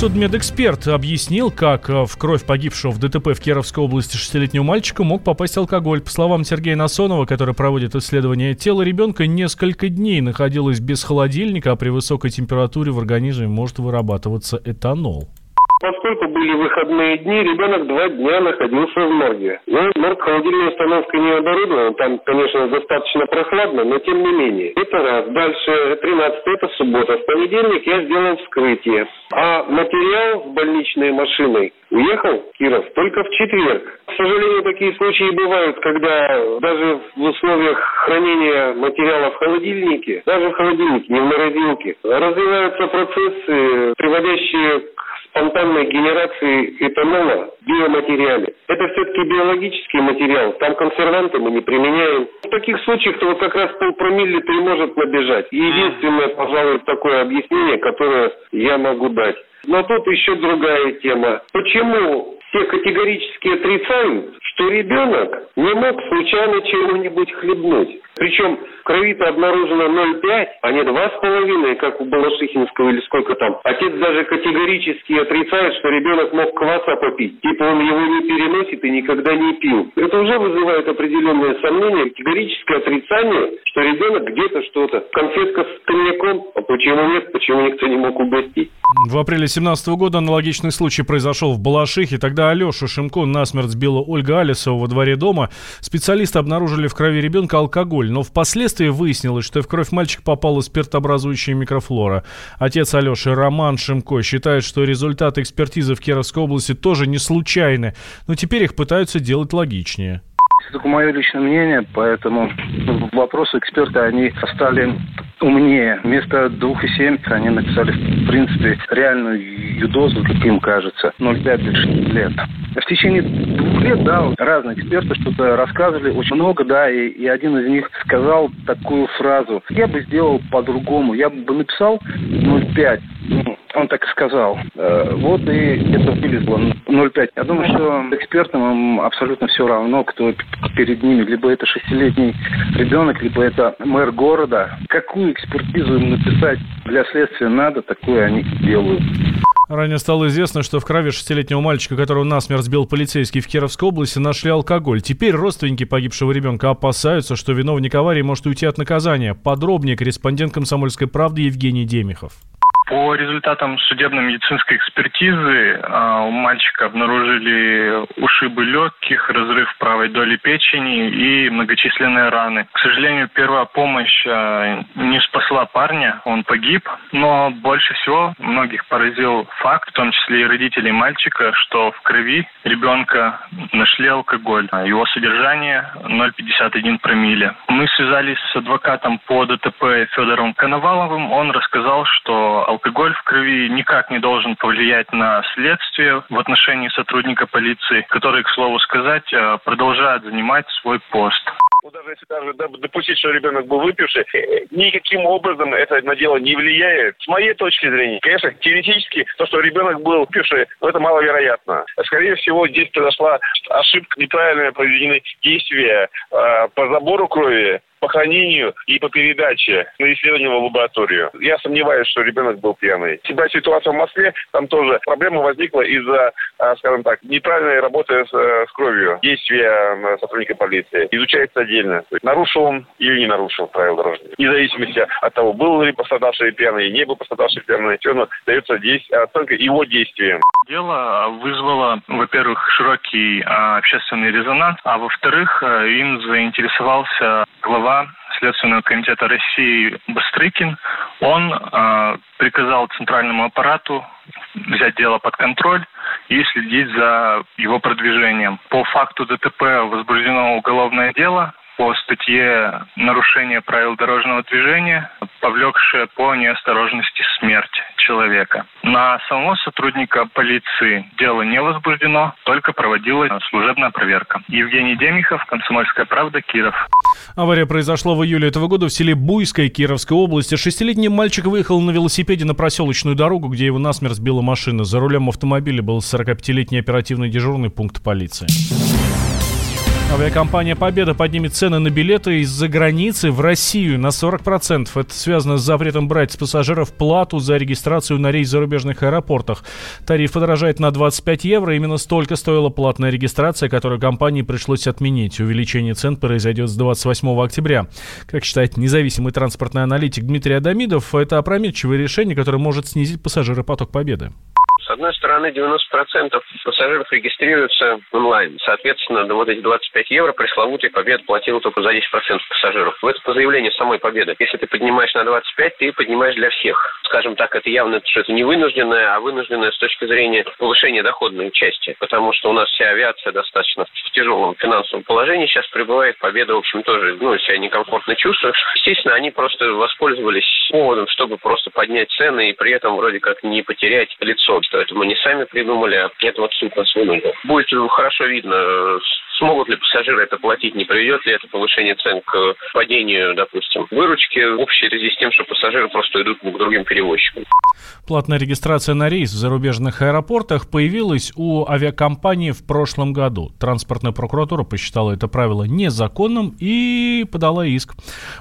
Судмедэксперт объяснил, как э, в кровь погибшего в ДТП в Кировской области шестилетнего мальчика мог попасть алкоголь. По словам Сергея Насонова, который проводит исследование, тело ребенка несколько дней находилось без холодильника, а при высокой температуре в организме может вырабатываться этанол. Поскольку были выходные дни, ребенок два дня находился в морге. Ну, морг холодильной установкой не оборудован, там, конечно, достаточно прохладно, но тем не менее. Это раз. Дальше, 13 это суббота. В понедельник я сделал вскрытие. А материал с больничной машиной уехал, Киров, только в четверг. К сожалению, такие случаи бывают, когда даже в условиях хранения материала в холодильнике, даже в холодильнике, не в морозилке, развиваются процессы, приводящие к спонтанной генерации этанола в биоматериале. Это все-таки биологический материал, там консерванты мы не применяем. В таких случаях то вот как раз полпромилле-то и может набежать. Единственное, пожалуй, такое объяснение, которое я могу дать. Но тут еще другая тема. Почему все категорически отрицают, что ребенок не мог случайно чего-нибудь хлебнуть? Причем крови-то обнаружено 0,5, а не 2,5, как у Балашихинского или сколько там. Отец даже категорически отрицает, что ребенок мог кваса попить. Типа он его не переносит и никогда не пил. Это уже вызывает определенное сомнение, категорическое отрицание, что ребенок где-то что-то. Конфетка с коньяком, а почему нет, почему никто не мог угостить? В апреле 2017 года аналогичный случай произошел в Балашихе. Тогда Алешу Шимко насмерть сбила Ольга Алисова во дворе дома. Специалисты обнаружили в крови ребенка алкоголь но впоследствии выяснилось, что в кровь мальчика попала спиртообразующая микрофлора. Отец Алеши Роман Шимко считает, что результаты экспертизы в Кировской области тоже не случайны, но теперь их пытаются делать логичнее. Это только мое личное мнение, поэтому вопросы эксперта, они стали умнее. Вместо 2,7 они написали, в принципе, реальную дозу, как им кажется, 0,5 лет. В течение двух лет, да, разные эксперты что-то рассказывали, очень много, да, и, и один из них сказал такую фразу. Я бы сделал по-другому, я бы написал 0,5. Ну, он так и сказал. Э, вот и это вылезло 0,5. Я думаю, что экспертам абсолютно все равно, кто перед ними. Либо это шестилетний ребенок, либо это мэр города. Какую экспертизу им написать для следствия надо, такую они делают. Ранее стало известно, что в крови шестилетнего мальчика, которого насмерть сбил полицейский в Кировской области, нашли алкоголь. Теперь родственники погибшего ребенка опасаются, что виновник аварии может уйти от наказания. Подробнее корреспондент «Комсомольской правды» Евгений Демихов. По результатам судебно-медицинской экспертизы а, у мальчика обнаружили ушибы легких, разрыв правой доли печени и многочисленные раны. К сожалению, первая помощь а, не спасла парня, он погиб, но больше всего многих поразил факт, в том числе и родителей мальчика, что в крови ребенка нашли алкоголь. Его содержание 0,51 промилле. Мы связались с адвокатом по ДТП Федором Коноваловым. Он рассказал, что алкоголь в крови никак не должен повлиять на следствие в отношении сотрудника полиции, который, к слову сказать, э, продолжает занимать свой пост. Ну, даже если даже допустить, что ребенок был выпивший, э, никаким образом это на дело не влияет. С моей точки зрения, конечно, теоретически, то, что ребенок был выпивший, ну, это маловероятно. Скорее всего, здесь произошла ошибка, неправильное проведены действия э, по забору крови по хранению и по передаче на исследование в лабораторию. Я сомневаюсь, что ребенок был пьяный. Всегда ситуация в Москве, там тоже проблема возникла из-за, а, скажем так, неправильной работы с, э, с кровью, действия сотрудника полиции. Изучается отдельно. нарушил он или не нарушил правила дорожного. Вне зависимости от того, был ли пострадавший пьяный, не был пострадавший пьяный, все равно дается действие, оценка его действиям. Дело вызвало, во-первых, широкий общественный резонанс, а во-вторых, э, им заинтересовался глава Следственного комитета России Бастрыкин. Он э, приказал центральному аппарату взять дело под контроль и следить за его продвижением. По факту ДТП возбуждено уголовное дело по статье «Нарушение правил дорожного движения», повлекшее по неосторожности смерть человека. На самого сотрудника полиции дело не возбуждено, только проводилась служебная проверка. Евгений Демихов, «Комсомольская правда», Киров. Авария произошла в июле этого года в селе Буйской Кировской области. Шестилетний мальчик выехал на велосипеде на проселочную дорогу, где его насмерть сбила машина. За рулем автомобиля был 45-летний оперативный дежурный пункт полиции. Авиакомпания «Победа» поднимет цены на билеты из-за границы в Россию на 40%. Это связано с запретом брать с пассажиров плату за регистрацию на рейс в зарубежных аэропортах. Тариф подорожает на 25 евро. Именно столько стоила платная регистрация, которую компании пришлось отменить. Увеличение цен произойдет с 28 октября. Как считает независимый транспортный аналитик Дмитрий Адамидов, это опрометчивое решение, которое может снизить пассажиропоток «Победы». С одной стороны, 90% пассажиров регистрируются онлайн. Соответственно, вот эти 25 евро пресловутый Победа платила только за 10% пассажиров. В это по заявлению самой Победы. Если ты поднимаешь на 25, ты поднимаешь для всех. Скажем так, это явно что это не вынужденное, а вынужденное с точки зрения повышения доходной части. Потому что у нас вся авиация достаточно в тяжелом финансовом положении сейчас пребывает. Победа, в общем, тоже ну, себя некомфортно чувствует. Естественно, они просто воспользовались поводом, чтобы просто поднять цены и при этом вроде как не потерять лицо. Это мы не сами придумали, а это вот суд нас вынудил. Будет хорошо видно, смогут ли пассажиры это платить, не приведет ли это повышение цен к падению, допустим, выручки общей в связи с тем, что пассажиры просто идут к другим перевозчикам. Платная регистрация на рейс в зарубежных аэропортах появилась у авиакомпании в прошлом году. Транспортная прокуратура посчитала это правило незаконным и подала иск.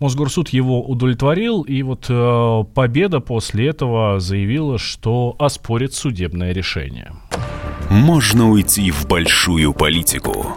Мосгорсуд его удовлетворил, и вот э, Победа после этого заявила, что оспорит судебное решение. Можно уйти в большую политику,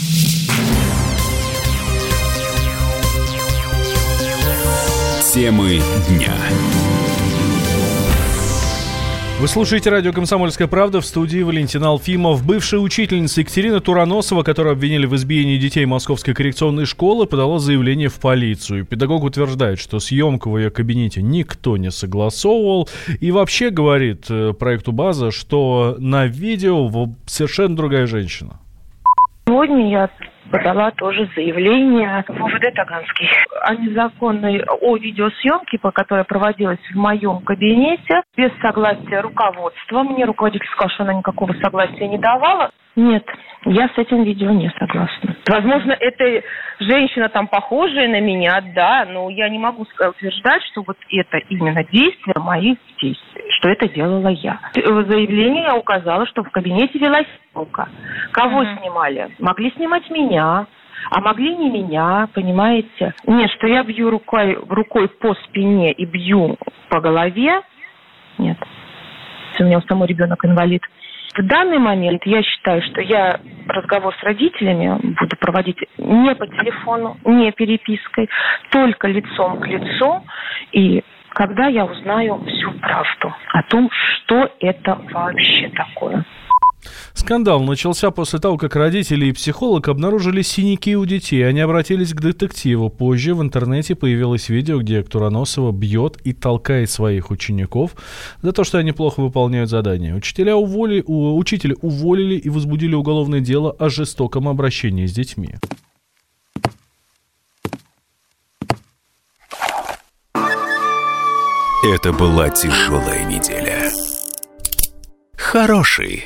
Темы дня. Вы слушаете радио «Комсомольская правда» в студии Валентина Алфимов. Бывшая учительница Екатерина Тураносова, которую обвинили в избиении детей Московской коррекционной школы, подала заявление в полицию. Педагог утверждает, что съемку в ее кабинете никто не согласовывал. И вообще говорит э, проекту «База», что на видео совершенно другая женщина. Сегодня я подала тоже заявление в УВД Таганский о незаконной, о видеосъемке, по которой проводилась в моем кабинете, без согласия руководства. Мне руководитель сказал, что она никакого согласия не давала. Нет, я с этим видео не согласна. Возможно, это женщина там похожая на меня, да, но я не могу утверждать, что вот это именно действие моих действий, что это делала я. В заявлении я указала, что в кабинете велась съемка. Кого mm-hmm. снимали? Могли снимать меня, а могли не меня, понимаете? Нет, что я бью рукой, рукой по спине и бью по голове, нет. У меня у самого ребенок инвалид. В данный момент я считаю, что я разговор с родителями буду проводить не по телефону, не перепиской, только лицом к лицу. И когда я узнаю всю правду о том, что это вообще такое. Скандал начался после того, как родители и психолог обнаружили синяки у детей. Они обратились к детективу. Позже в интернете появилось видео, где Тураносова бьет и толкает своих учеников за то, что они плохо выполняют задания. Учителя уволи, у, учителя уволили и возбудили уголовное дело о жестоком обращении с детьми. Это была тяжелая неделя. Хороший